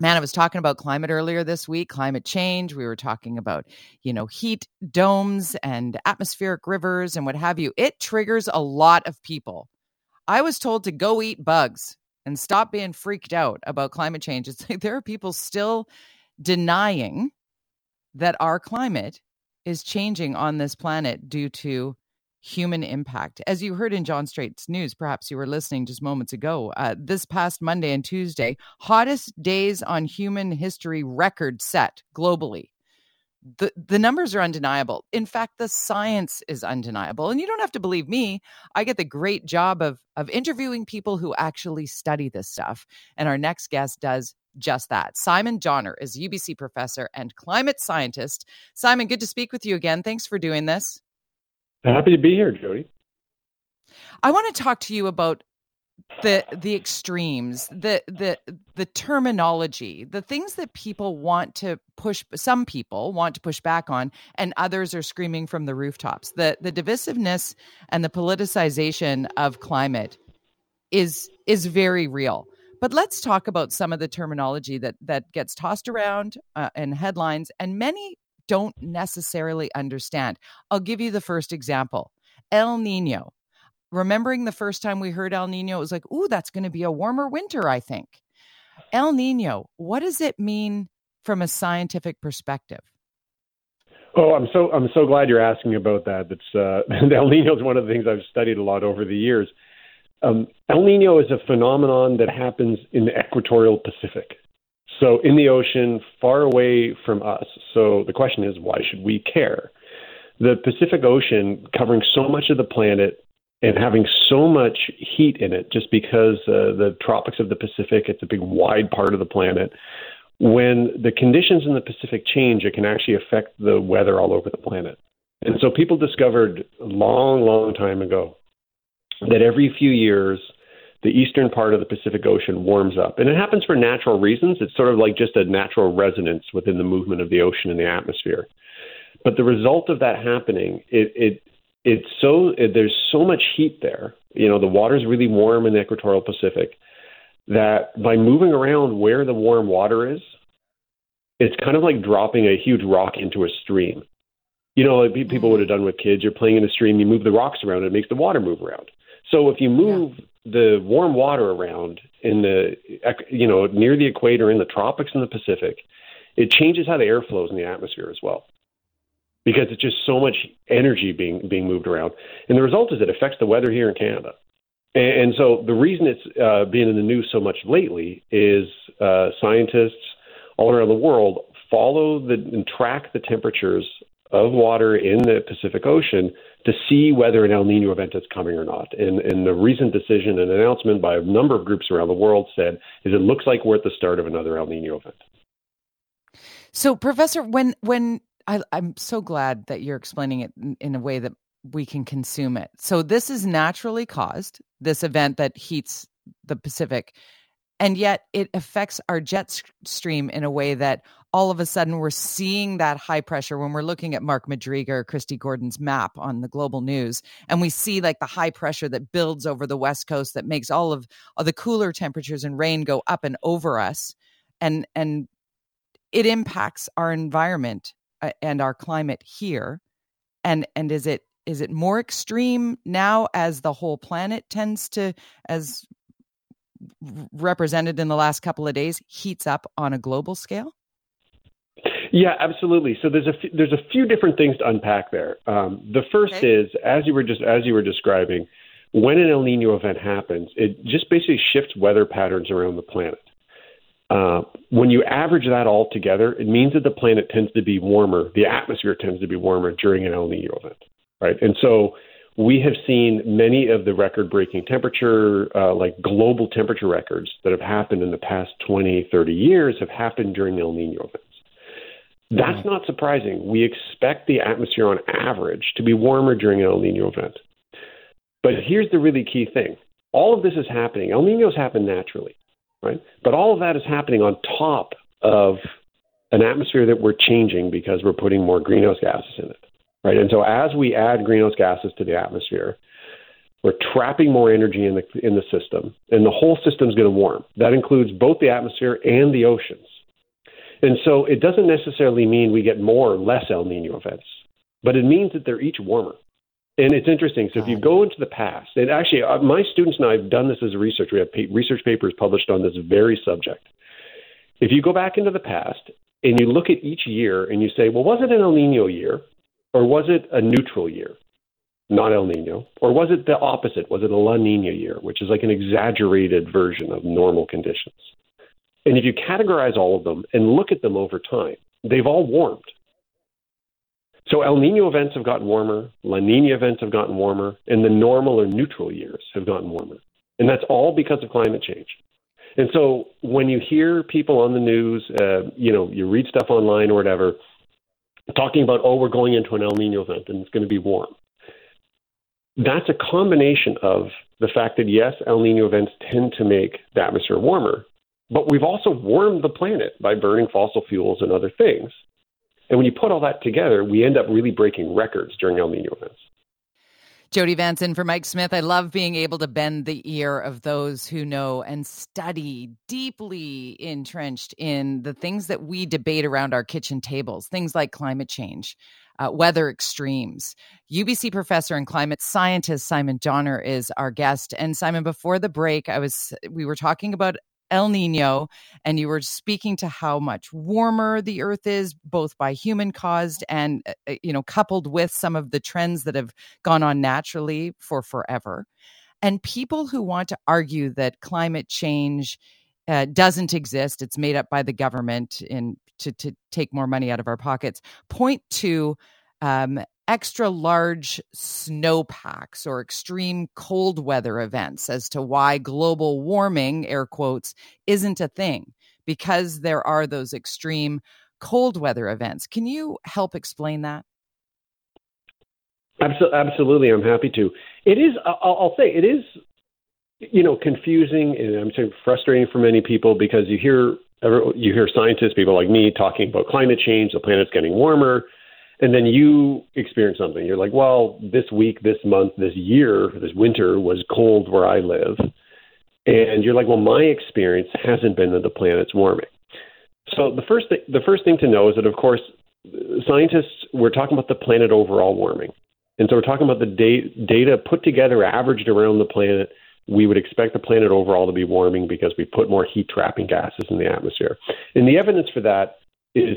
man, I was talking about climate earlier this week, climate change. We were talking about, you know, heat domes and atmospheric rivers and what have you. It triggers a lot of people. I was told to go eat bugs and stop being freaked out about climate change. It's like there are people still denying that our climate is changing on this planet due to human impact. As you heard in John Strait's news, perhaps you were listening just moments ago, uh, this past Monday and Tuesday, hottest days on human history record set globally. The, the numbers are undeniable. In fact, the science is undeniable. And you don't have to believe me. I get the great job of, of interviewing people who actually study this stuff. And our next guest does just that. Simon Donner is UBC professor and climate scientist. Simon, good to speak with you again. Thanks for doing this. Happy to be here, Jody. I want to talk to you about the the extremes, the the the terminology, the things that people want to push some people want to push back on and others are screaming from the rooftops. The the divisiveness and the politicization of climate is is very real. But let's talk about some of the terminology that that gets tossed around uh, in headlines and many don't necessarily understand. I'll give you the first example El Nino. Remembering the first time we heard El Nino, it was like, ooh, that's going to be a warmer winter, I think. El Nino, what does it mean from a scientific perspective? Oh, I'm so I'm so glad you're asking about that. That's uh, El Nino is one of the things I've studied a lot over the years. Um, El Nino is a phenomenon that happens in the equatorial Pacific. So in the ocean, far away from us. So the question is, why should we care? The Pacific Ocean, covering so much of the planet and having so much heat in it, just because uh, the tropics of the Pacific, it's a big wide part of the planet. When the conditions in the Pacific change, it can actually affect the weather all over the planet. And so people discovered a long, long time ago that every few years the eastern part of the Pacific Ocean warms up. And it happens for natural reasons. It's sort of like just a natural resonance within the movement of the ocean and the atmosphere. But the result of that happening, it, it it's so it, there's so much heat there. You know, the water's really warm in the equatorial Pacific that by moving around where the warm water is, it's kind of like dropping a huge rock into a stream. You know, like people mm-hmm. would have done with kids. You're playing in a stream, you move the rocks around, it makes the water move around. So if you move yeah the warm water around in the you know near the equator in the tropics in the Pacific, it changes how the air flows in the atmosphere as well, because it's just so much energy being being moved around, and the result is it affects the weather here in Canada. And, and so the reason it's uh, been in the news so much lately is uh, scientists all around the world follow the and track the temperatures of water in the Pacific Ocean to see whether an El Nino event is coming or not. And, and the recent decision and announcement by a number of groups around the world said is it looks like we're at the start of another El Nino event. So, Professor, when when I, am so glad that you're explaining it in, in a way that we can consume it. So, this is naturally caused. This event that heats the Pacific and yet it affects our jet stream in a way that all of a sudden we're seeing that high pressure when we're looking at Mark Madryga or Kristi Gordon's map on the global news. And we see like the high pressure that builds over the west coast that makes all of, all the cooler temperatures and rain go up and over us. And and it impacts our environment uh, and our climate here. And and is it is it more extreme now as the whole planet tends to as represented in the last couple of days heats up on a global scale? Yeah, absolutely. So there's a f- there's a few different things to unpack there. Um, the first okay. is as you were just as you were describing, when an El Nino event happens, it just basically shifts weather patterns around the planet. Uh, when you average that all together, it means that the planet tends to be warmer, the atmosphere tends to be warmer during an El Nino event, right? And so we have seen many of the record breaking temperature, uh, like global temperature records that have happened in the past 20, 30 years have happened during El Nino events. That's not surprising. We expect the atmosphere on average to be warmer during an El Nino event. But here's the really key thing all of this is happening. El Ninos happen naturally, right? But all of that is happening on top of an atmosphere that we're changing because we're putting more greenhouse gases in it right? And so as we add greenhouse gases to the atmosphere, We're trapping more energy in the in the system, and the whole system's going to warm. That includes both the atmosphere and the oceans. And so it doesn't necessarily mean we get more or less El Nino events, but it means that they're each warmer. And it's interesting. So if you go into the past, and actually, uh, my students and I have done this as a research. We have pa- research papers published on this very subject. If you go back into the past and you look at each year and you say, well, was it an El Nino year or was it a neutral year? not El Nino? Or was it the opposite? Was it a La Nina year, which is like an exaggerated version of normal conditions? And if you categorize all of them and look at them over time, they've all warmed. So El Nino events have gotten warmer, La Nina events have gotten warmer, and the normal or neutral years have gotten warmer. And that's all because of climate change. And so when you hear people on the news, uh, you know, you read stuff online or whatever, talking about, oh, we're going into an El Nino event and it's going to be warm that's a combination of the fact that, yes, El Nino events tend to make the atmosphere warmer, but we've also warmed the planet by burning fossil fuels and other things. And when you put all that together, we end up really breaking records during El Nino events. Jody Vance in for Mike Smith. I love being able to bend the ear of those who know and study deeply entrenched in the things that we debate around our kitchen tables, things like climate change, uh, weather extremes. UBC professor and climate scientist Simon Donner is our guest. And Simon, before the break, I was we were talking about El Nino, and you were speaking to how much warmer the Earth is, both by human caused and uh, uh, you know coupled with some of the trends that have gone on naturally for forever. And people who want to argue that climate change uh, doesn't exist, it's made up by the government in to, to take more money out of our pockets, point to um, extra large snowpacks or extreme cold weather events as to why global warming, air quotes, isn't a thing because there are those extreme cold weather events. Can you help explain that? Absolutely, I'm happy to. It is, I'll say, it is, you know, confusing and I'm saying frustrating for many people because you hear you hear scientists, people like me, talking about climate change, the planet's getting warmer, and then you experience something. You're like, well, this week, this month, this year, this winter was cold where I live. And you're like, well, my experience hasn't been that the planet's warming. So the first th- the first thing to know is that, of course, scientists we're talking about the planet overall warming, and so we're talking about the da- data put together, averaged around the planet we would expect the planet overall to be warming because we put more heat trapping gases in the atmosphere. And the evidence for that is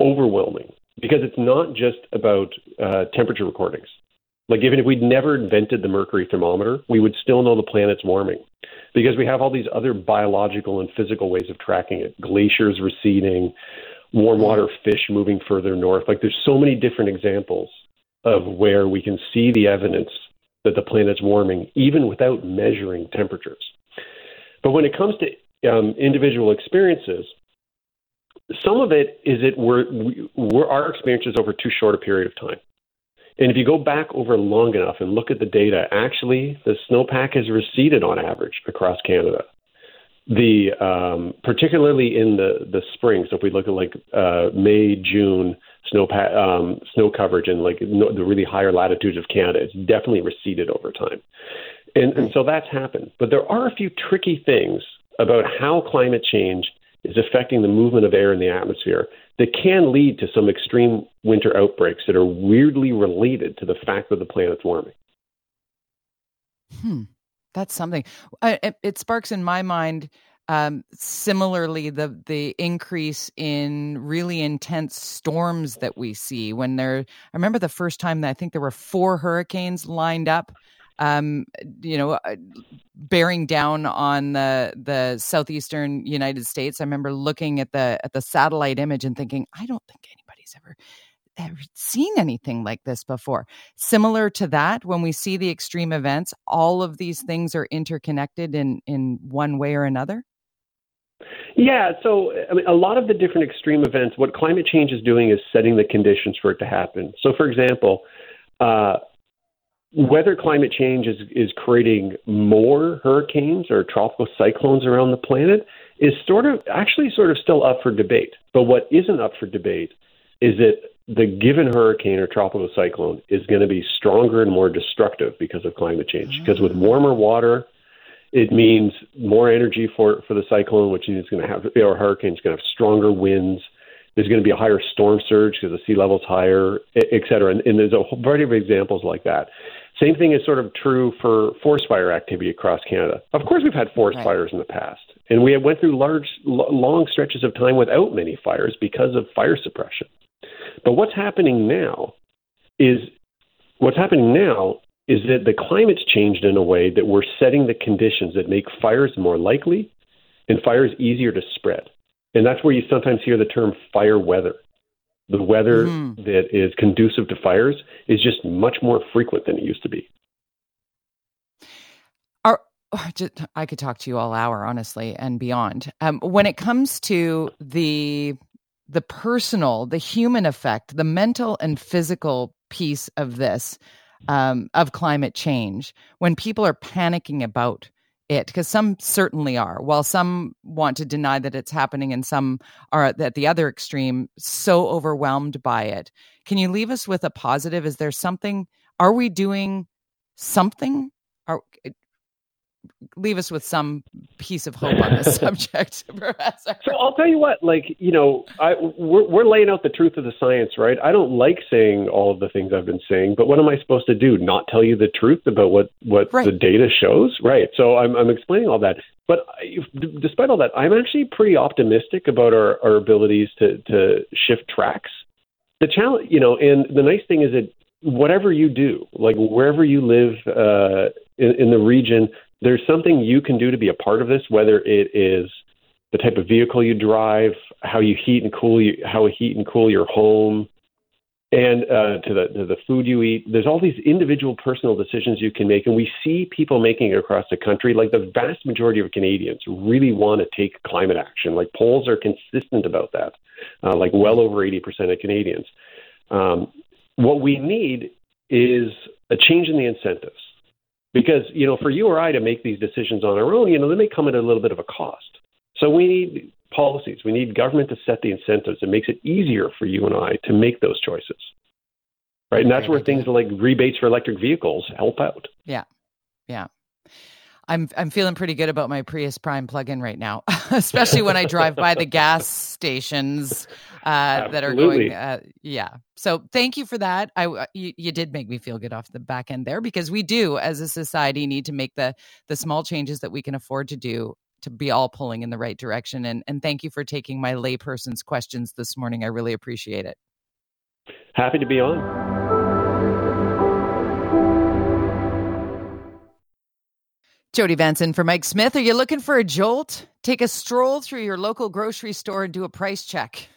overwhelming because it's not just about uh, temperature recordings. Like, even if we'd never invented the mercury thermometer, we would still know the planet's warming because we have all these other biological and physical ways of tracking it glaciers receding, warm water fish moving further north. Like, there's so many different examples of where we can see the evidence that the planet's warming, even without measuring temperatures. But when it comes to um, individual experiences, some of it is that we're, we're our experiences over too short a period of time. And if you go back over long enough and look at the data, actually the snowpack has receded on average across Canada. The um, particularly in the the spring. So if we look at like uh, May, June, snow um, snow coverage in like no, the really higher latitudes of Canada. It's definitely receded over time, and and so that's happened. But there are a few tricky things about how climate change is affecting the movement of air in the atmosphere that can lead to some extreme winter outbreaks that are weirdly related to the fact that the planet's warming. Hmm, that's something. It, it sparks in my mind um, similarly, the the increase in really intense storms that we see when there. I remember the first time that I think there were four hurricanes lined up. Um, you know, uh, bearing down on the the southeastern United States. I remember looking at the at the satellite image and thinking, I don't think anybody's ever ever seen anything like this before. Similar to that, when we see the extreme events, all of these things are interconnected in in one way or another. Yeah, so I mean, a lot of the different extreme events, what climate change is doing is setting the conditions for it to happen. So, for example, uh, whether climate change is, is creating more hurricanes or tropical cyclones around the planet is sort of actually sort of still up for debate. But what isn't up for debate is that the given hurricane or tropical cyclone is going to be stronger and more destructive because of climate change. Mm-hmm. Because with warmer water, it means more energy for, for the cyclone, which is going to have, or hurricane's going to have stronger winds. There's going to be a higher storm surge because the sea level's higher, et cetera. And, and there's a whole variety of examples like that. Same thing is sort of true for forest fire activity across Canada. Of course, we've had forest right. fires in the past, and we went through large, long stretches of time without many fires because of fire suppression. But what's happening now is what's happening now is that the climate's changed in a way that we're setting the conditions that make fires more likely and fires easier to spread. And that's where you sometimes hear the term fire weather. The weather mm-hmm. that is conducive to fires is just much more frequent than it used to be. Are, just, I could talk to you all hour, honestly, and beyond. Um, when it comes to the the personal, the human effect, the mental and physical piece of this, um, of climate change, when people are panicking about it because some certainly are. While some want to deny that it's happening and some are at the other extreme so overwhelmed by it. Can you leave us with a positive? Is there something are we doing something? Are leave us with some piece of hope on this subject, Professor. So I'll tell you what, like you know, I we're, we're laying out the truth of the science, right? I don't like saying all of the things I've been saying, but what am I supposed to do? Not tell you the truth about what what right. the data shows, right? So I'm I'm explaining all that. But despite all that, I'm actually pretty optimistic about our, our abilities to to shift tracks. The challenge, you know, and the nice thing is that whatever you do, like wherever you live uh, in, in the region, there's something you can do to be a part of this, whether it is the type of vehicle you drive, how you heat and cool you, how heat and cool your home, and uh, to the to the food you eat. There's all these individual personal decisions you can make, and we see people making it across the country. Like the vast majority of Canadians really want to take climate action. Like polls are consistent about that. Uh, like well over 80% of Canadians. Um, what we need is a change in the incentives. Because, you know, for you or I to make these decisions on our own, you know, they may come at a little bit of a cost. So we need policies. We need government to set the incentives. It makes it easier for you and I to make those choices. Right. And that's where things like rebates for electric vehicles help out. Yeah. Yeah. I'm I'm feeling pretty good about my Prius Prime plug-in right now, especially when I drive by the gas stations uh, that are going. Uh, yeah. So thank you for that. I uh, you, you did make me feel good off the back end there because we do, as a society, need to make the the small changes that we can afford to do to be all pulling in the right direction. And and thank you for taking my layperson's questions this morning. I really appreciate it. Happy to be on. Jody Vance in for Mike Smith. Are you looking for a jolt? Take a stroll through your local grocery store and do a price check.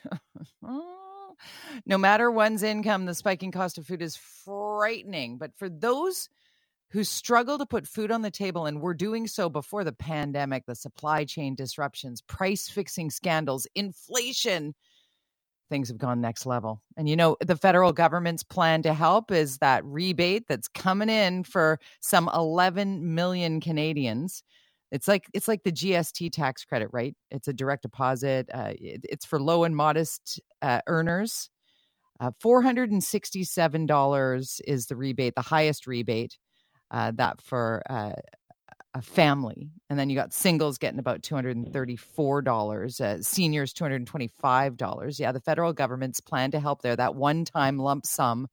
no matter one's income, the spiking cost of food is frightening. But for those who struggle to put food on the table, and were doing so before the pandemic, the supply chain disruptions, price fixing scandals, inflation, things have gone next level. And you know, the federal government's plan to help is that rebate that's coming in for some 11 million Canadians. It's like it's like the GST tax credit, right? It's a direct deposit. Uh, it, it's for low and modest uh, earners. Uh, $467 is the rebate, the highest rebate uh, that for uh, a family and then you got singles getting about $234 uh, seniors $225 yeah the federal government's plan to help there that one time lump sum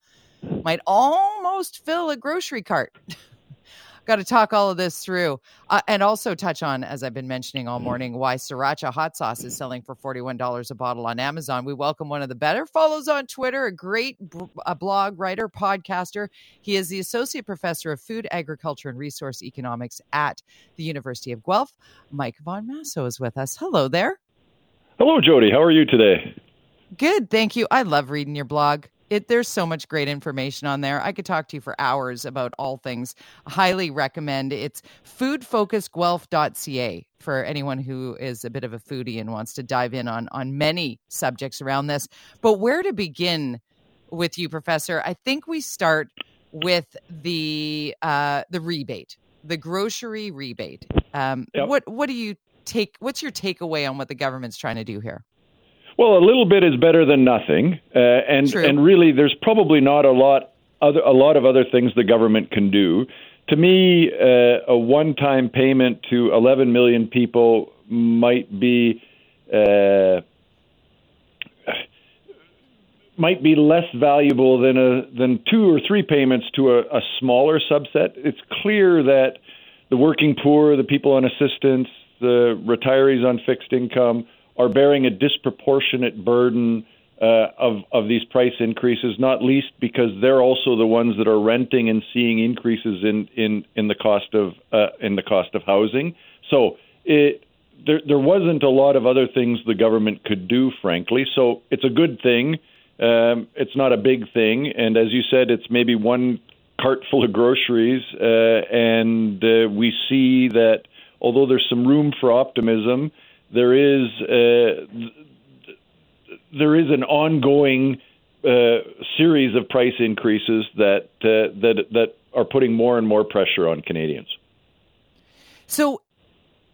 might almost fill a grocery cart got to talk all of this through uh, and also touch on, as I've been mentioning all morning, why Sriracha hot sauce is selling for $41 a bottle on Amazon. We welcome one of the better follows on Twitter, a great a blog writer, podcaster. He is the Associate Professor of Food, Agriculture, and Resource Economics at the University of Guelph. Mike Von Massow is with us. Hello there. Hello, Jody. How are you today? Good, thank you. I love reading your blog it there's so much great information on there. I could talk to you for hours about all things. Highly recommend. It's foodfocusguelph.ca for anyone who is a bit of a foodie and wants to dive in on on many subjects around this. But where to begin with you, Professor? I think we start with the uh, the rebate, the grocery rebate. Um, yep. What what do you take? What's your takeaway on what the government's trying to do here? Well, a little bit is better than nothing, uh, and True. and really, there's probably not a lot other a lot of other things the government can do. To me, uh, a one-time payment to 11 million people might be. Uh, might be less valuable than a than two or three payments to a, a smaller subset. It's clear that the working poor, the people on assistance, the retirees on fixed income are bearing a disproportionate burden uh, of of these price increases. Not least because they're also the ones that are renting and seeing increases in in in the cost of uh, in the cost of housing. So it. There, there wasn't a lot of other things the government could do, frankly. So it's a good thing. Um, it's not a big thing, and as you said, it's maybe one cart full of groceries, uh, and uh, we see that although there's some room for optimism, there is uh, there is an ongoing uh, series of price increases that uh, that that are putting more and more pressure on Canadians. So,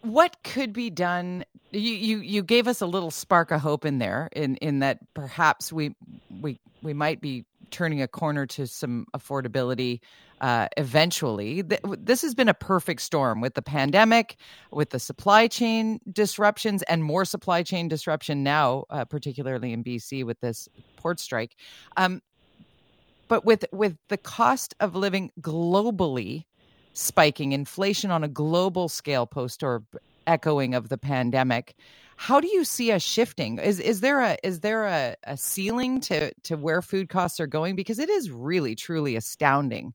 what could be done? You, you you gave us a little spark of hope in there, in in that perhaps we we we might be turning a corner to some affordability uh, eventually. This has been a perfect storm with the pandemic, with the supply chain disruptions, and more supply chain disruption now, uh, particularly in BC with this port strike. Um, but with with the cost of living globally spiking, inflation on a global scale post or echoing of the pandemic. How do you see us shifting? Is is there a is there a, a ceiling to to where food costs are going? Because it is really truly astounding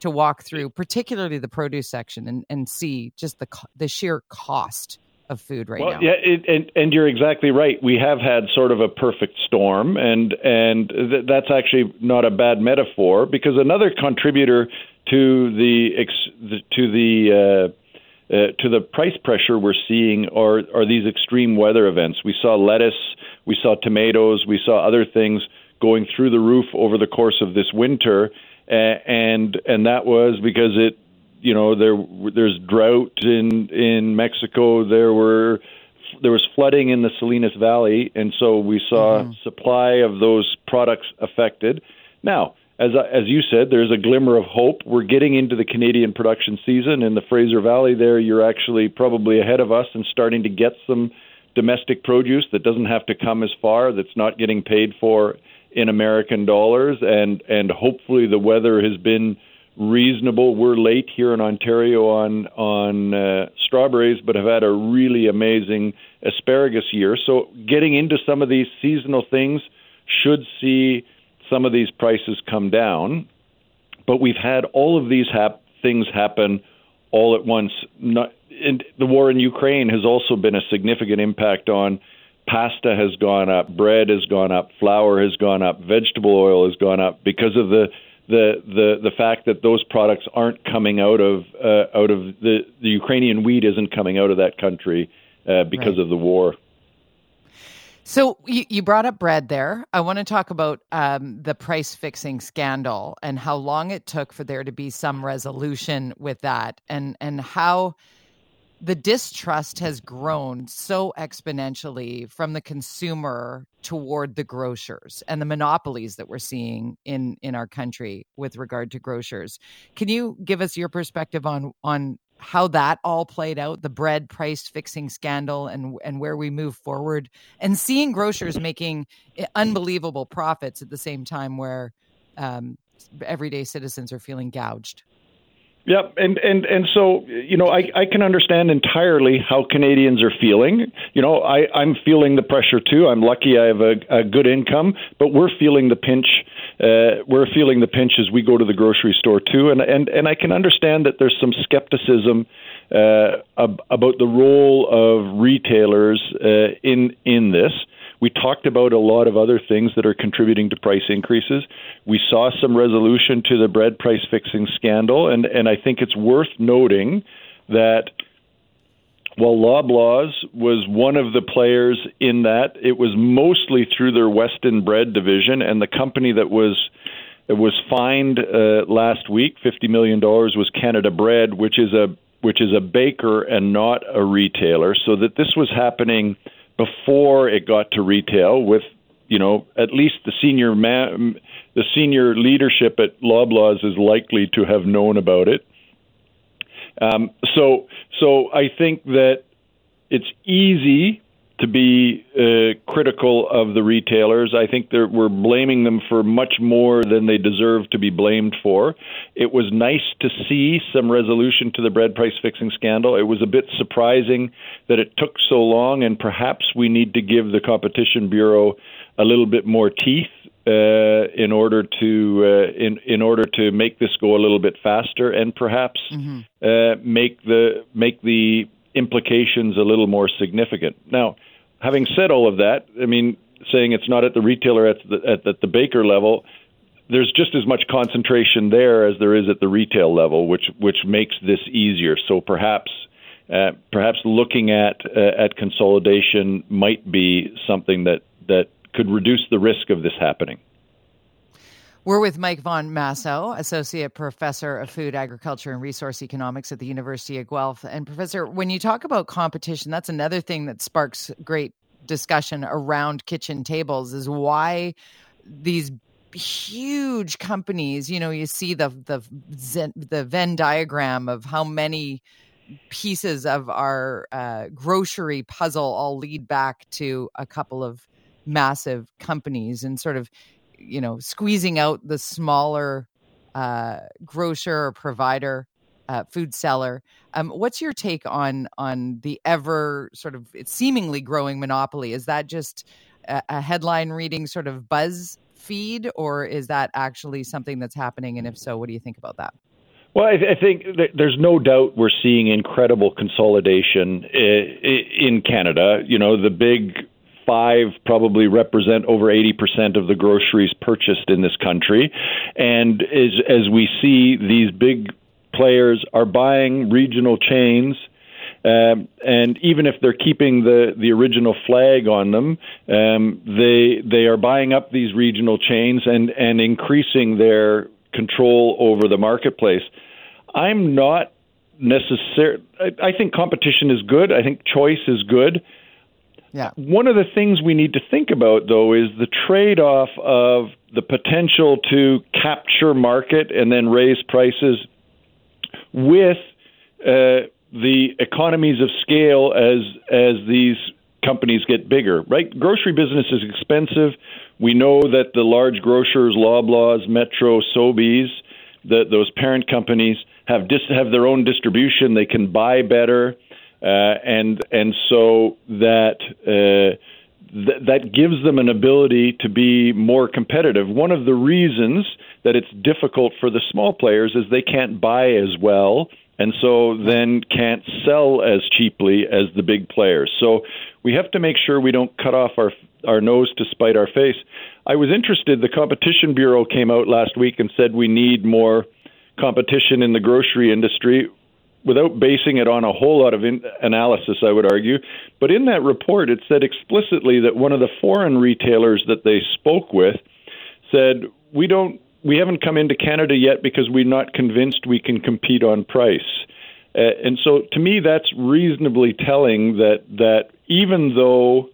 to walk through, particularly the produce section, and, and see just the the sheer cost of food right well, now. Yeah, it, and and you're exactly right. We have had sort of a perfect storm, and and th- that's actually not a bad metaphor because another contributor to the ex- to the uh, uh, to the price pressure we're seeing are are these extreme weather events. We saw lettuce, we saw tomatoes, we saw other things going through the roof over the course of this winter, uh, and and that was because it, you know, there there's drought in in Mexico. There were there was flooding in the Salinas Valley, and so we saw mm-hmm. supply of those products affected. Now as as you said, there's a glimmer of hope. We're getting into the Canadian production season in the Fraser Valley. There, you're actually probably ahead of us and starting to get some domestic produce that doesn't have to come as far. That's not getting paid for in American dollars, and and hopefully the weather has been reasonable. We're late here in Ontario on on uh, strawberries, but have had a really amazing asparagus year. So getting into some of these seasonal things should see some of these prices come down. But we've had all of these hap- things happen all at once. Not, and the war in Ukraine has also been a significant impact on pasta has gone up, bread has gone up, flour has gone up, vegetable oil has gone up because of the the the the fact that those products aren't coming out of uh, out of the the Ukrainian wheat isn't coming out of that country uh, because right. of the war. So you, you brought up bread there. I want to talk about um, the price fixing scandal and how long it took for there to be some resolution with that, and and how the distrust has grown so exponentially from the consumer toward the grocers and the monopolies that we're seeing in in our country with regard to grocers. Can you give us your perspective on on how that all played out, the bread price fixing scandal, and and where we move forward, and seeing grocers making unbelievable profits at the same time where um, everyday citizens are feeling gouged. Yep, and and and so you know, I I can understand entirely how Canadians are feeling. You know, I I'm feeling the pressure too. I'm lucky I have a, a good income, but we're feeling the pinch. Uh, we're feeling the pinch as we go to the grocery store too, and and and I can understand that there's some skepticism uh, ab- about the role of retailers uh, in in this. We talked about a lot of other things that are contributing to price increases. We saw some resolution to the bread price fixing scandal, and, and I think it's worth noting that while Loblaws was one of the players in that, it was mostly through their Weston Bread division, and the company that was was fined uh, last week, fifty million dollars, was Canada Bread, which is a which is a baker and not a retailer. So that this was happening before it got to retail with you know at least the senior ma- the senior leadership at Loblaws is likely to have known about it. Um, so so I think that it's easy to be uh, critical of the retailers. I think we're blaming them for much more than they deserve to be blamed for. It was nice to see some resolution to the bread price fixing scandal. It was a bit surprising that it took so long, and perhaps we need to give the Competition Bureau a little bit more teeth uh, in order to uh, in in order to make this go a little bit faster and perhaps mm-hmm. uh, make the make the implications a little more significant. Now, having said all of that, I mean, saying it's not at the retailer at the, at, at the baker level, there's just as much concentration there as there is at the retail level, which which makes this easier. So perhaps. Uh, perhaps looking at uh, at consolidation might be something that that could reduce the risk of this happening. We're with Mike Von Massow, Associate Professor of Food, Agriculture, and Resource Economics at the University of Guelph. And, Professor, when you talk about competition, that's another thing that sparks great discussion around kitchen tables is why these huge companies you know you see the the the venn diagram of how many pieces of our uh, grocery puzzle all lead back to a couple of massive companies and sort of you know squeezing out the smaller uh, grocer or provider uh, food seller um, what's your take on on the ever sort of seemingly growing monopoly? Is that just a, a headline reading sort of buzz feed or is that actually something that's happening? And if so what do you think about that? Well, I, th- I think there's no doubt we're seeing incredible consolidation in Canada. You know, the big five probably represent over 80% of the groceries purchased in this country. And as, as we see, these big players are buying regional chains. Um, and even if they're keeping the, the original flag on them, um, they they are buying up these regional chains and, and increasing their control over the marketplace. I'm not necessarily. I, I think competition is good. I think choice is good. Yeah. One of the things we need to think about, though, is the trade off of the potential to capture market and then raise prices with uh, the economies of scale as as these companies get bigger. Right? Grocery business is expensive. We know that the large grocers, Loblaws, Metro, Sobeys, that those parent companies have dis- have their own distribution. They can buy better. Uh, and and so that uh, th- that gives them an ability to be more competitive. One of the reasons that it's difficult for the small players is they can't buy as well, and so then can't sell as cheaply as the big players. So we have to make sure we don't cut off our our nose to spite our face. I was interested. The Competition Bureau came out last week and said we need more competition in the grocery industry without basing it on a whole lot of in- analysis, I would argue. But in that report, it said explicitly that one of the foreign retailers that they spoke with said, "We don't, we haven't come into Canada yet because we're not convinced we can compete on price." Uh, and so, to me, that's reasonably telling that that even though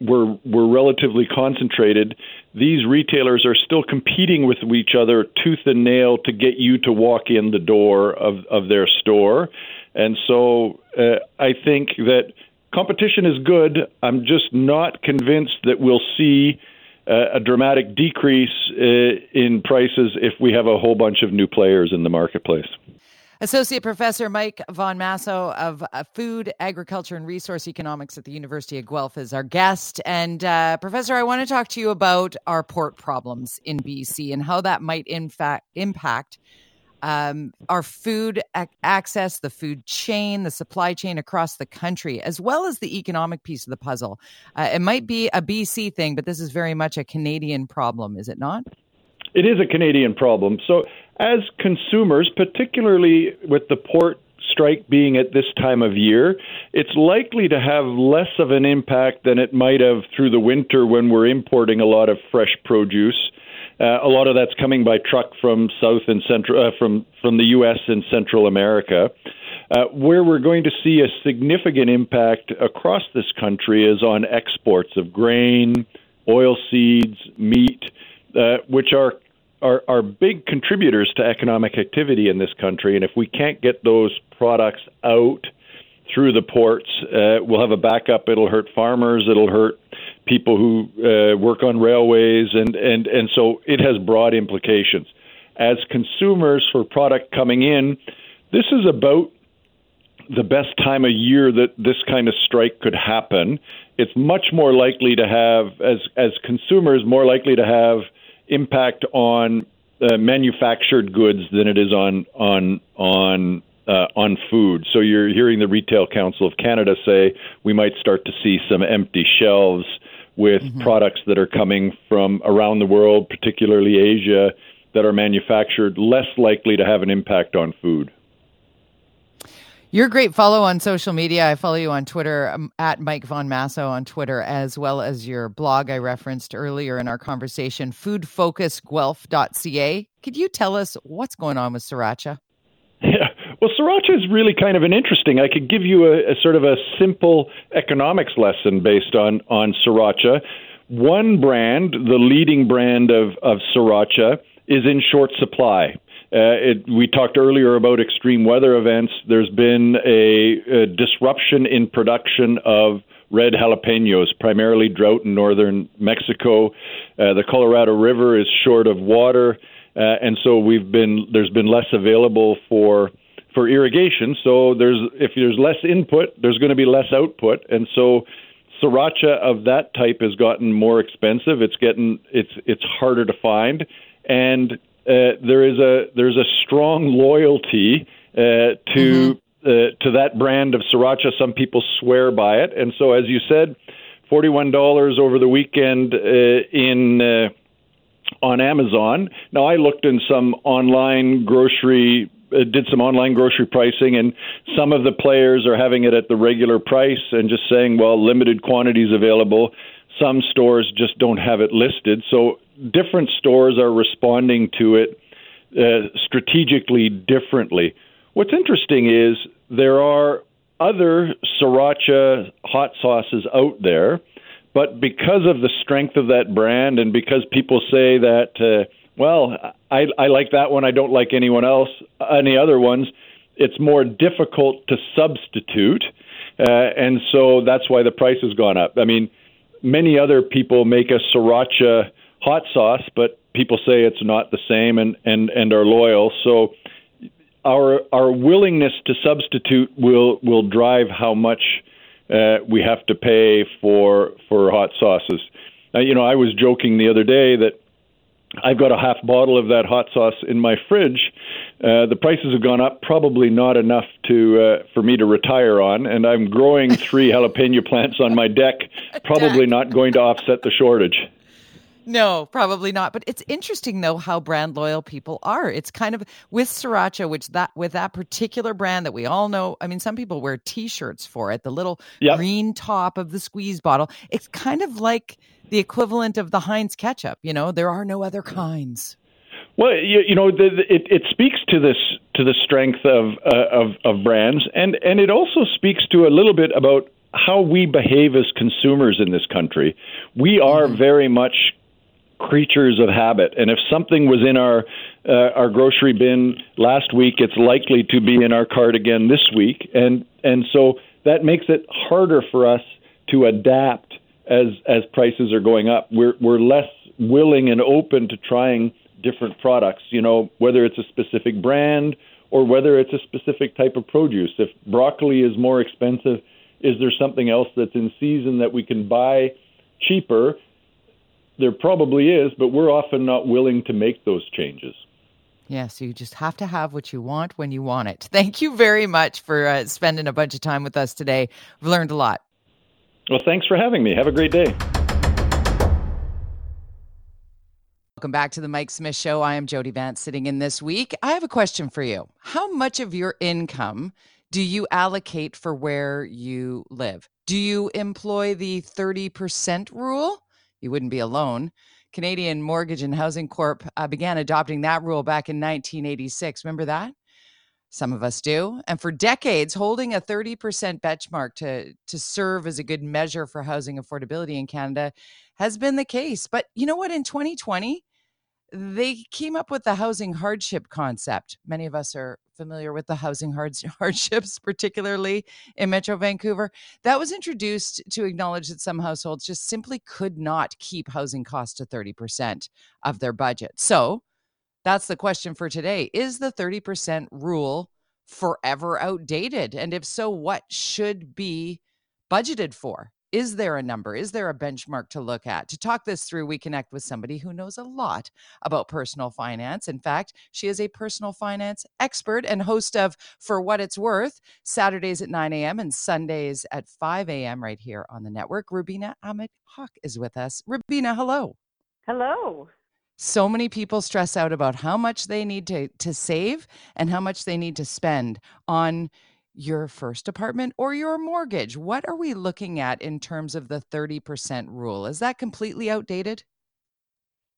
we're we're relatively concentrated, these retailers are still competing with each other tooth and nail to get you to walk in the door of of their store, and so uh, I think that competition is good. I'm just not convinced that we'll see. Uh, a dramatic decrease uh, in prices if we have a whole bunch of new players in the marketplace. Associate Professor Mike Von Massow of uh, Food, Agriculture, and Resource Economics at the University of Guelph is our guest. And uh, Professor, I want to talk to you about our port problems in BC and how that might in fact impact um, our food ac- access, the food chain, the supply chain across the country, as well as the economic piece of the puzzle. Uh, it might be a BC thing, but this is very much a Canadian problem, is it not? It is a Canadian problem. So as consumers, particularly with the port strike being at this time of year, it's likely to have less of an impact than it might have through the winter when we're importing a lot of fresh produce. Uh, a lot of that's coming by truck from South and Central, uh, from from the U.S. and Central America. Uh, where we're going to see a significant impact across this country is on exports of grain, oil seeds, meat, uh, which are, are are big contributors to economic activity in this country. And if we can't get those products out through the ports, uh, we'll have a backup. It'll hurt farmers. It'll hurt people who uh, work on railways, and and and so it has broad implications. As consumers for product coming in, this is about the best time of year that this kind of strike could happen. It's much more likely to have, as as consumers, more likely to have impact on uh, manufactured goods than it is on on on uh, on food. So you're hearing the Retail Council of Canada say we might start to see some empty shelves with mm-hmm. products that are coming from around the world, particularly Asia, that are manufactured, less likely to have an impact on food. You're a great follow on social media. I follow you on Twitter um, at Mike Von Massow on Twitter, as well as your blog I referenced earlier in our conversation, foodfocusguelph.ca. Could you tell us what's going on with sriracha? Yeah, well, sriracha is really kind of an interesting. I could give you a, a sort of a simple economics lesson based on on sriracha. One brand, the leading brand of of sriracha, is in short supply. Uh, it, we talked earlier about extreme weather events. There's been a, a disruption in production of red jalapenos, primarily drought in northern Mexico. Uh, the Colorado River is short of water, uh, and so we've been there's been less available for for irrigation. So there's if there's less input, there's going to be less output, and so sriracha of that type has gotten more expensive. It's getting it's it's harder to find, and uh, there is a there's a strong loyalty uh, to mm-hmm. uh, to that brand of sriracha. Some people swear by it, and so as you said, forty one dollars over the weekend uh, in uh, on Amazon. Now I looked in some online grocery. Uh, did some online grocery pricing, and some of the players are having it at the regular price and just saying, well, limited quantities available. Some stores just don't have it listed. So different stores are responding to it uh, strategically differently. What's interesting is there are other sriracha hot sauces out there, but because of the strength of that brand and because people say that, uh, well, I, I like that one, I don't like anyone else, any other ones, it's more difficult to substitute. Uh, and so that's why the price has gone up. I mean, many other people make a sriracha hot sauce, but people say it's not the same and, and, and are loyal. So our our willingness to substitute will will drive how much uh, we have to pay for for hot sauces. Now, you know, I was joking the other day that I've got a half bottle of that hot sauce in my fridge. Uh, the prices have gone up, probably not enough to uh, for me to retire on, and I'm growing three jalapeno plants on my deck. Probably not going to offset the shortage. No, probably not. But it's interesting though how brand loyal people are. It's kind of with sriracha, which that with that particular brand that we all know. I mean, some people wear T-shirts for it. The little yep. green top of the squeeze bottle. It's kind of like the equivalent of the Heinz ketchup. You know, there are no other kinds. Well, you, you know, the, the, it, it speaks to this to the strength of, uh, of of brands, and and it also speaks to a little bit about how we behave as consumers in this country. We are mm-hmm. very much creatures of habit. And if something was in our uh, our grocery bin last week, it's likely to be in our cart again this week. And and so that makes it harder for us to adapt as as prices are going up. We're we're less willing and open to trying different products. You know, whether it's a specific brand or whether it's a specific type of produce. If broccoli is more expensive, is there something else that's in season that we can buy cheaper there probably is, but we're often not willing to make those changes. Yes, you just have to have what you want when you want it. Thank you very much for uh, spending a bunch of time with us today. We've learned a lot. Well, thanks for having me. Have a great day. Welcome back to the Mike Smith Show. I am Jody Vance sitting in this week. I have a question for you. How much of your income do you allocate for where you live? Do you employ the 30% rule? You wouldn't be alone. Canadian Mortgage and Housing Corp uh, began adopting that rule back in 1986. Remember that? Some of us do. And for decades, holding a 30% benchmark to, to serve as a good measure for housing affordability in Canada has been the case. But you know what? In 2020, they came up with the housing hardship concept. Many of us are familiar with the housing hard- hardships, particularly in Metro Vancouver. That was introduced to acknowledge that some households just simply could not keep housing costs to 30% of their budget. So, that's the question for today. Is the 30% rule forever outdated? And if so, what should be budgeted for? Is there a number? Is there a benchmark to look at? To talk this through, we connect with somebody who knows a lot about personal finance. In fact, she is a personal finance expert and host of For What It's Worth, Saturdays at 9 a.m. and Sundays at 5 a.m. right here on the network. Rubina Ahmed Haq is with us. Rubina, hello. Hello so many people stress out about how much they need to to save and how much they need to spend on your first apartment or your mortgage. What are we looking at in terms of the 30% rule? Is that completely outdated?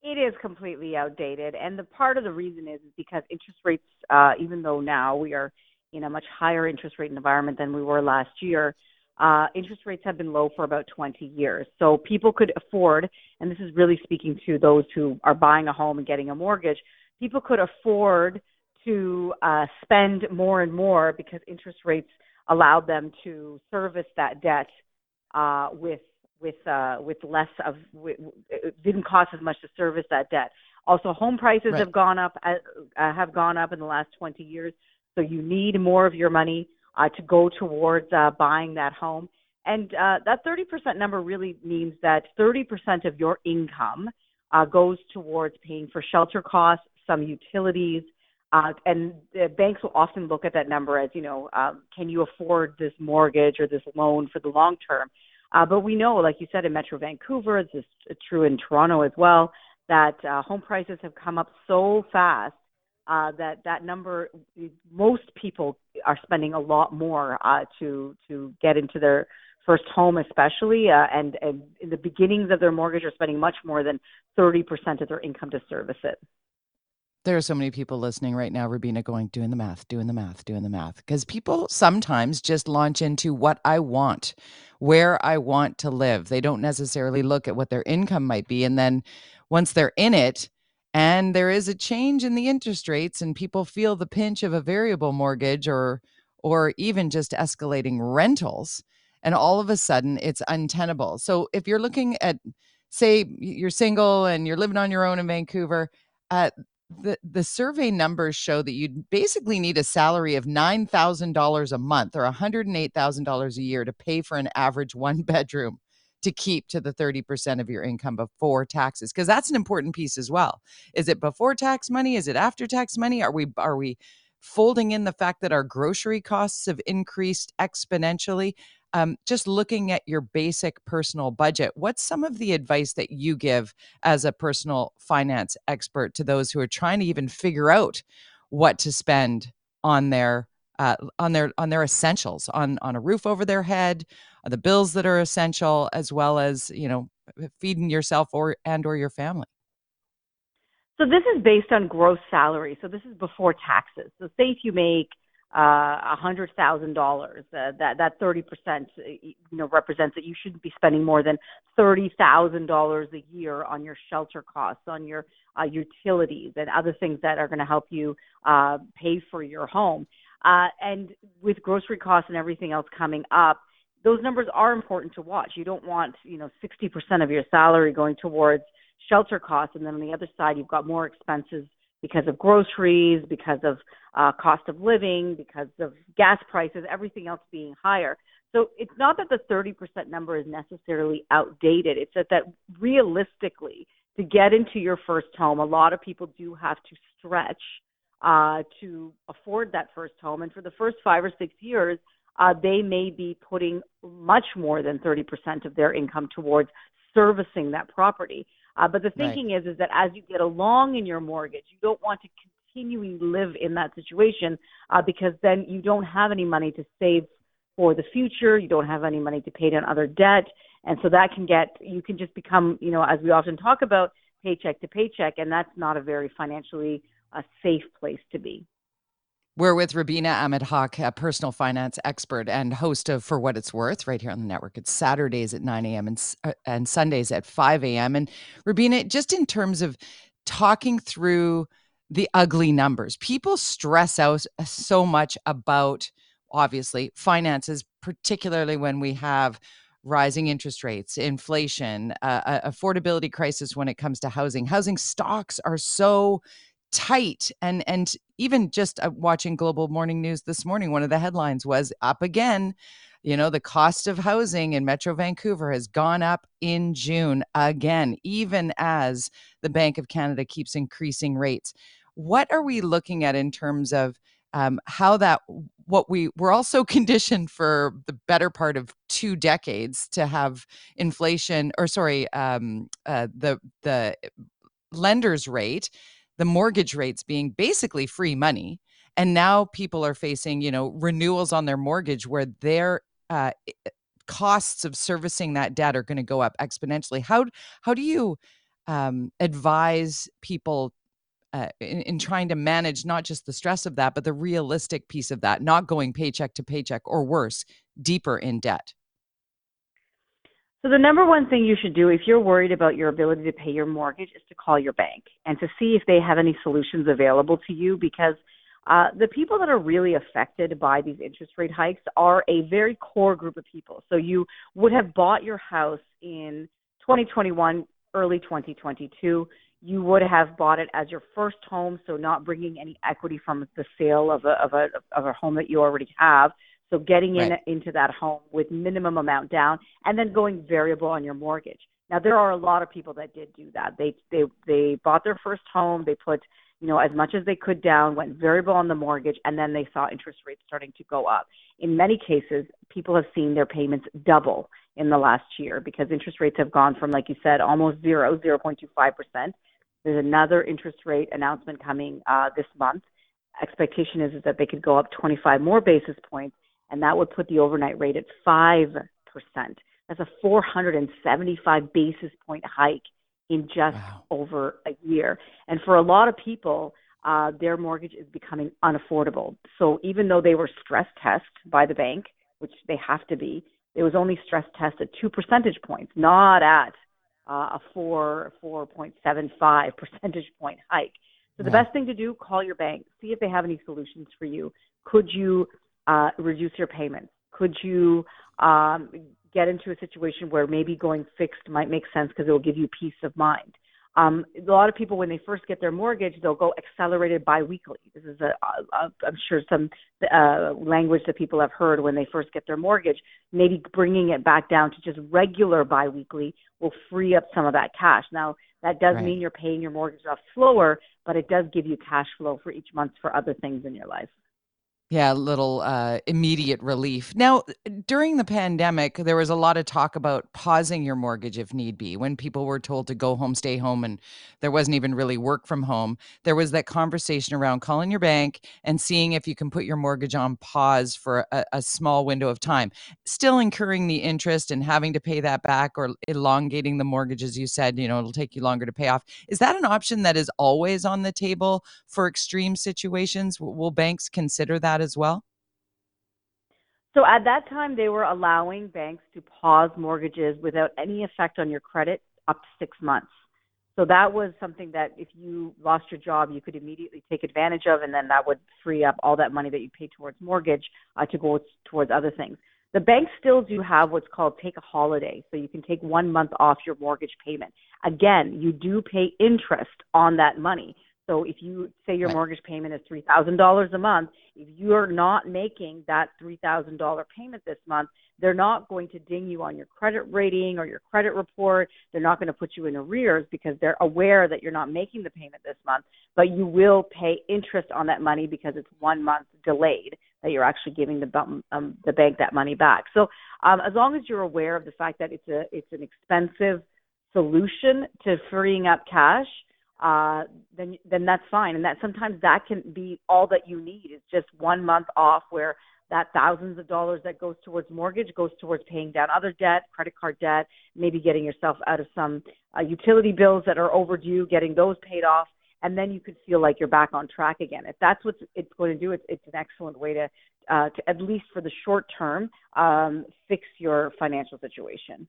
It is completely outdated. And the part of the reason is, is because interest rates, uh, even though now we are in a much higher interest rate environment than we were last year, uh, interest rates have been low for about 20 years. So people could afford, and this is really speaking to those who are buying a home and getting a mortgage, people could afford to uh, spend more and more because interest rates allowed them to service that debt uh, with with uh, with less of with, it didn't cost as much to service that debt. Also, home prices right. have gone up uh, uh, have gone up in the last 20 years, so you need more of your money uh, to go towards uh, buying that home. And uh, that 30% number really means that 30% of your income uh, goes towards paying for shelter costs, some utilities, uh, and the banks will often look at that number as, you know, um, can you afford this mortgage or this loan for the long term? Uh, but we know, like you said, in Metro Vancouver, this is true in Toronto as well, that uh, home prices have come up so fast uh, that that number, most people are spending a lot more uh, to to get into their first home, especially, uh, and and in the beginnings of their mortgage, are spending much more than thirty percent of their income to service it. There are so many people listening right now, Rubina, going, doing the math, doing the math, doing the math. Because people sometimes just launch into what I want, where I want to live. They don't necessarily look at what their income might be. And then once they're in it, and there is a change in the interest rates and people feel the pinch of a variable mortgage or or even just escalating rentals and all of a sudden it's untenable so if you're looking at say you're single and you're living on your own in vancouver uh, the the survey numbers show that you basically need a salary of $9,000 a month or $108,000 a year to pay for an average one bedroom to keep to the 30% of your income before taxes because that's an important piece as well. Is it before tax money? Is it after tax money? Are we are we folding in the fact that our grocery costs have increased exponentially um, just looking at your basic personal budget what's some of the advice that you give as a personal finance expert to those who are trying to even figure out what to spend on their uh, on their on their essentials on on a roof over their head uh, the bills that are essential as well as you know feeding yourself or and or your family? So this is based on gross salary. So this is before taxes. So say if you make a uh, hundred thousand dollars uh, that that thirty percent uh, you know represents that you shouldn't be spending more than thirty thousand dollars a year on your shelter costs on your uh, utilities and other things that are going to help you uh, pay for your home uh, and with grocery costs and everything else coming up, those numbers are important to watch. You don't want, you know, 60% of your salary going towards shelter costs, and then on the other side, you've got more expenses because of groceries, because of uh, cost of living, because of gas prices, everything else being higher. So it's not that the 30% number is necessarily outdated. It's that, that realistically, to get into your first home, a lot of people do have to stretch uh, to afford that first home. And for the first five or six years, uh, they may be putting much more than 30% of their income towards servicing that property. Uh, but the thinking right. is, is that as you get along in your mortgage, you don't want to continually live in that situation uh, because then you don't have any money to save for the future. You don't have any money to pay down other debt. And so that can get, you can just become, you know, as we often talk about, paycheck to paycheck. And that's not a very financially a safe place to be. We're with Rubina Ahmed Haq, a personal finance expert and host of For What It's Worth right here on the network. It's Saturdays at 9 a.m. and, uh, and Sundays at 5 a.m. And Rubina, just in terms of talking through the ugly numbers, people stress out so much about obviously finances, particularly when we have rising interest rates, inflation, uh, affordability crisis when it comes to housing. Housing stocks are so tight and and even just uh, watching global morning news this morning one of the headlines was up again. You know the cost of housing in metro vancouver has gone up in june again even as the bank of canada keeps increasing rates. What are we looking at in terms of um, how that what we we're also conditioned for the better part of two decades to have inflation or sorry um, uh, the the lender's rate the mortgage rates being basically free money and now people are facing you know renewals on their mortgage where their uh, costs of servicing that debt are going to go up exponentially. How how do you um, advise people uh, in, in trying to manage not just the stress of that but the realistic piece of that not going paycheck to paycheck or worse deeper in debt so the number one thing you should do if you're worried about your ability to pay your mortgage is to call your bank and to see if they have any solutions available to you because uh, the people that are really affected by these interest rate hikes are a very core group of people. So you would have bought your house in 2021, early 2022. You would have bought it as your first home, so not bringing any equity from the sale of a of a of a home that you already have. So getting in right. into that home with minimum amount down and then going variable on your mortgage. Now there are a lot of people that did do that. They they they bought their first home, they put, you know, as much as they could down, went variable on the mortgage and then they saw interest rates starting to go up. In many cases, people have seen their payments double in the last year because interest rates have gone from like you said almost zero, 0.25%. There's another interest rate announcement coming uh, this month. Expectation is, is that they could go up 25 more basis points and that would put the overnight rate at 5%. That's a 475 basis point hike in just wow. over a year. And for a lot of people, uh, their mortgage is becoming unaffordable. So even though they were stress tested by the bank, which they have to be, it was only stress tested two percentage points, not at uh, a four four point seven five percentage point hike. So the best thing to do, call your bank, see if they have any solutions for you. Could you uh, reduce your payments? Could you um, get into a situation where maybe going fixed might make sense because it will give you peace of mind? Um, a lot of people, when they first get their mortgage, they'll go accelerated biweekly. This is a, a I'm sure some uh, language that people have heard when they first get their mortgage. Maybe bringing it back down to just regular biweekly will free up some of that cash. Now, that does right. mean you're paying your mortgage off slower, but it does give you cash flow for each month for other things in your life. Yeah, a little uh, immediate relief. Now, during the pandemic, there was a lot of talk about pausing your mortgage if need be. When people were told to go home, stay home, and there wasn't even really work from home, there was that conversation around calling your bank and seeing if you can put your mortgage on pause for a, a small window of time, still incurring the interest and having to pay that back or elongating the mortgage, as you said, you know, it'll take you longer to pay off. Is that an option that is always on the table for extreme situations? Will banks consider that? That as well? So at that time, they were allowing banks to pause mortgages without any effect on your credit up to six months. So that was something that if you lost your job, you could immediately take advantage of, and then that would free up all that money that you paid towards mortgage uh, to go towards other things. The banks still do have what's called take a holiday, so you can take one month off your mortgage payment. Again, you do pay interest on that money. So if you say your mortgage payment is three thousand dollars a month, if you're not making that three thousand dollar payment this month, they're not going to ding you on your credit rating or your credit report. They're not going to put you in arrears because they're aware that you're not making the payment this month, but you will pay interest on that money because it's one month delayed that you're actually giving the um, the bank that money back. So um, as long as you're aware of the fact that it's a it's an expensive solution to freeing up cash uh, then then that's fine. And that sometimes that can be all that you need is just one month off where that thousands of dollars that goes towards mortgage goes towards paying down other debt, credit card debt, maybe getting yourself out of some uh, utility bills that are overdue, getting those paid off, and then you could feel like you're back on track again. If that's what it's going to do, it's, it's an excellent way to, uh, to at least for the short term, um, fix your financial situation.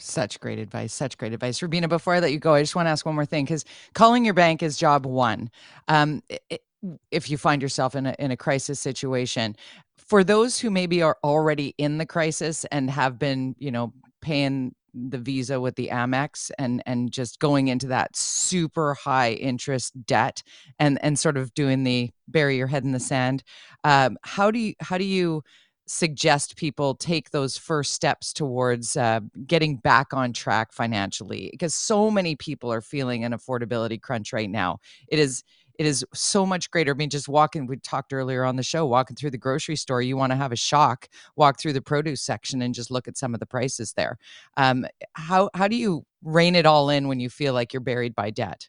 Such great advice. Such great advice. Rubina, before I let you go, I just want to ask one more thing because calling your bank is job one. Um, it, if you find yourself in a, in a crisis situation, for those who maybe are already in the crisis and have been, you know, paying the visa with the Amex and and just going into that super high interest debt and and sort of doing the bury your head in the sand. Um, how do you how do you suggest people take those first steps towards uh, getting back on track financially because so many people are feeling an affordability crunch right now it is it is so much greater. I mean, just walking, we talked earlier on the show, walking through the grocery store, you want to have a shock, walk through the produce section and just look at some of the prices there. Um, how, how do you rein it all in when you feel like you're buried by debt?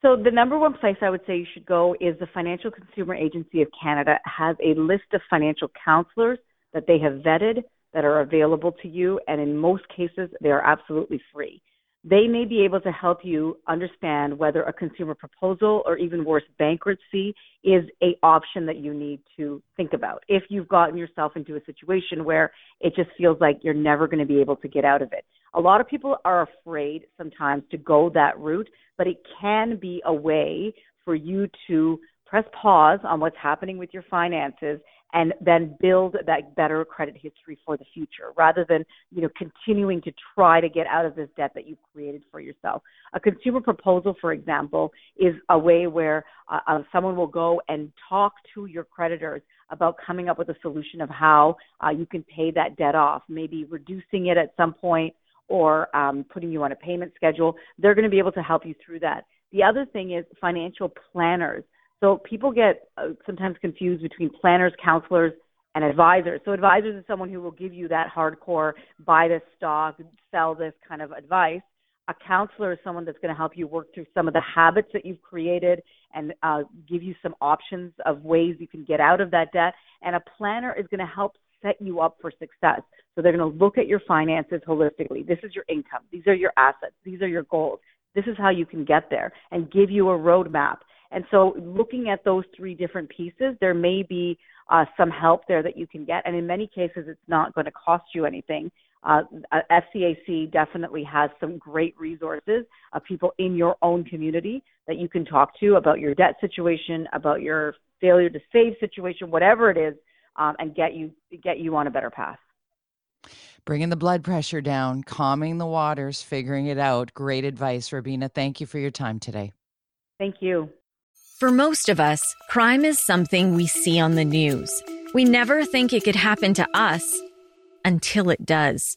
So the number one place I would say you should go is the Financial Consumer Agency of Canada has a list of financial counselors that they have vetted that are available to you, and in most cases, they are absolutely free. They may be able to help you understand whether a consumer proposal or even worse, bankruptcy is a option that you need to think about. If you've gotten yourself into a situation where it just feels like you're never going to be able to get out of it. A lot of people are afraid sometimes to go that route, but it can be a way for you to press pause on what's happening with your finances and then build that better credit history for the future rather than you know continuing to try to get out of this debt that you've created for yourself. A consumer proposal for example is a way where uh, uh, someone will go and talk to your creditors about coming up with a solution of how uh, you can pay that debt off maybe reducing it at some point or um, putting you on a payment schedule they're going to be able to help you through that the other thing is financial planners so people get uh, sometimes confused between planners, counselors, and advisors. So advisors is someone who will give you that hardcore buy this stock, sell this kind of advice. A counselor is someone that's going to help you work through some of the habits that you've created and uh, give you some options of ways you can get out of that debt. And a planner is going to help set you up for success. So they're going to look at your finances holistically. This is your income. These are your assets. These are your goals. This is how you can get there and give you a roadmap and so, looking at those three different pieces, there may be uh, some help there that you can get. And in many cases, it's not going to cost you anything. Uh, FCAC definitely has some great resources of people in your own community that you can talk to about your debt situation, about your failure to save situation, whatever it is, um, and get you get you on a better path. Bringing the blood pressure down, calming the waters, figuring it out. Great advice, Rubina Thank you for your time today. Thank you. For most of us, crime is something we see on the news. We never think it could happen to us until it does.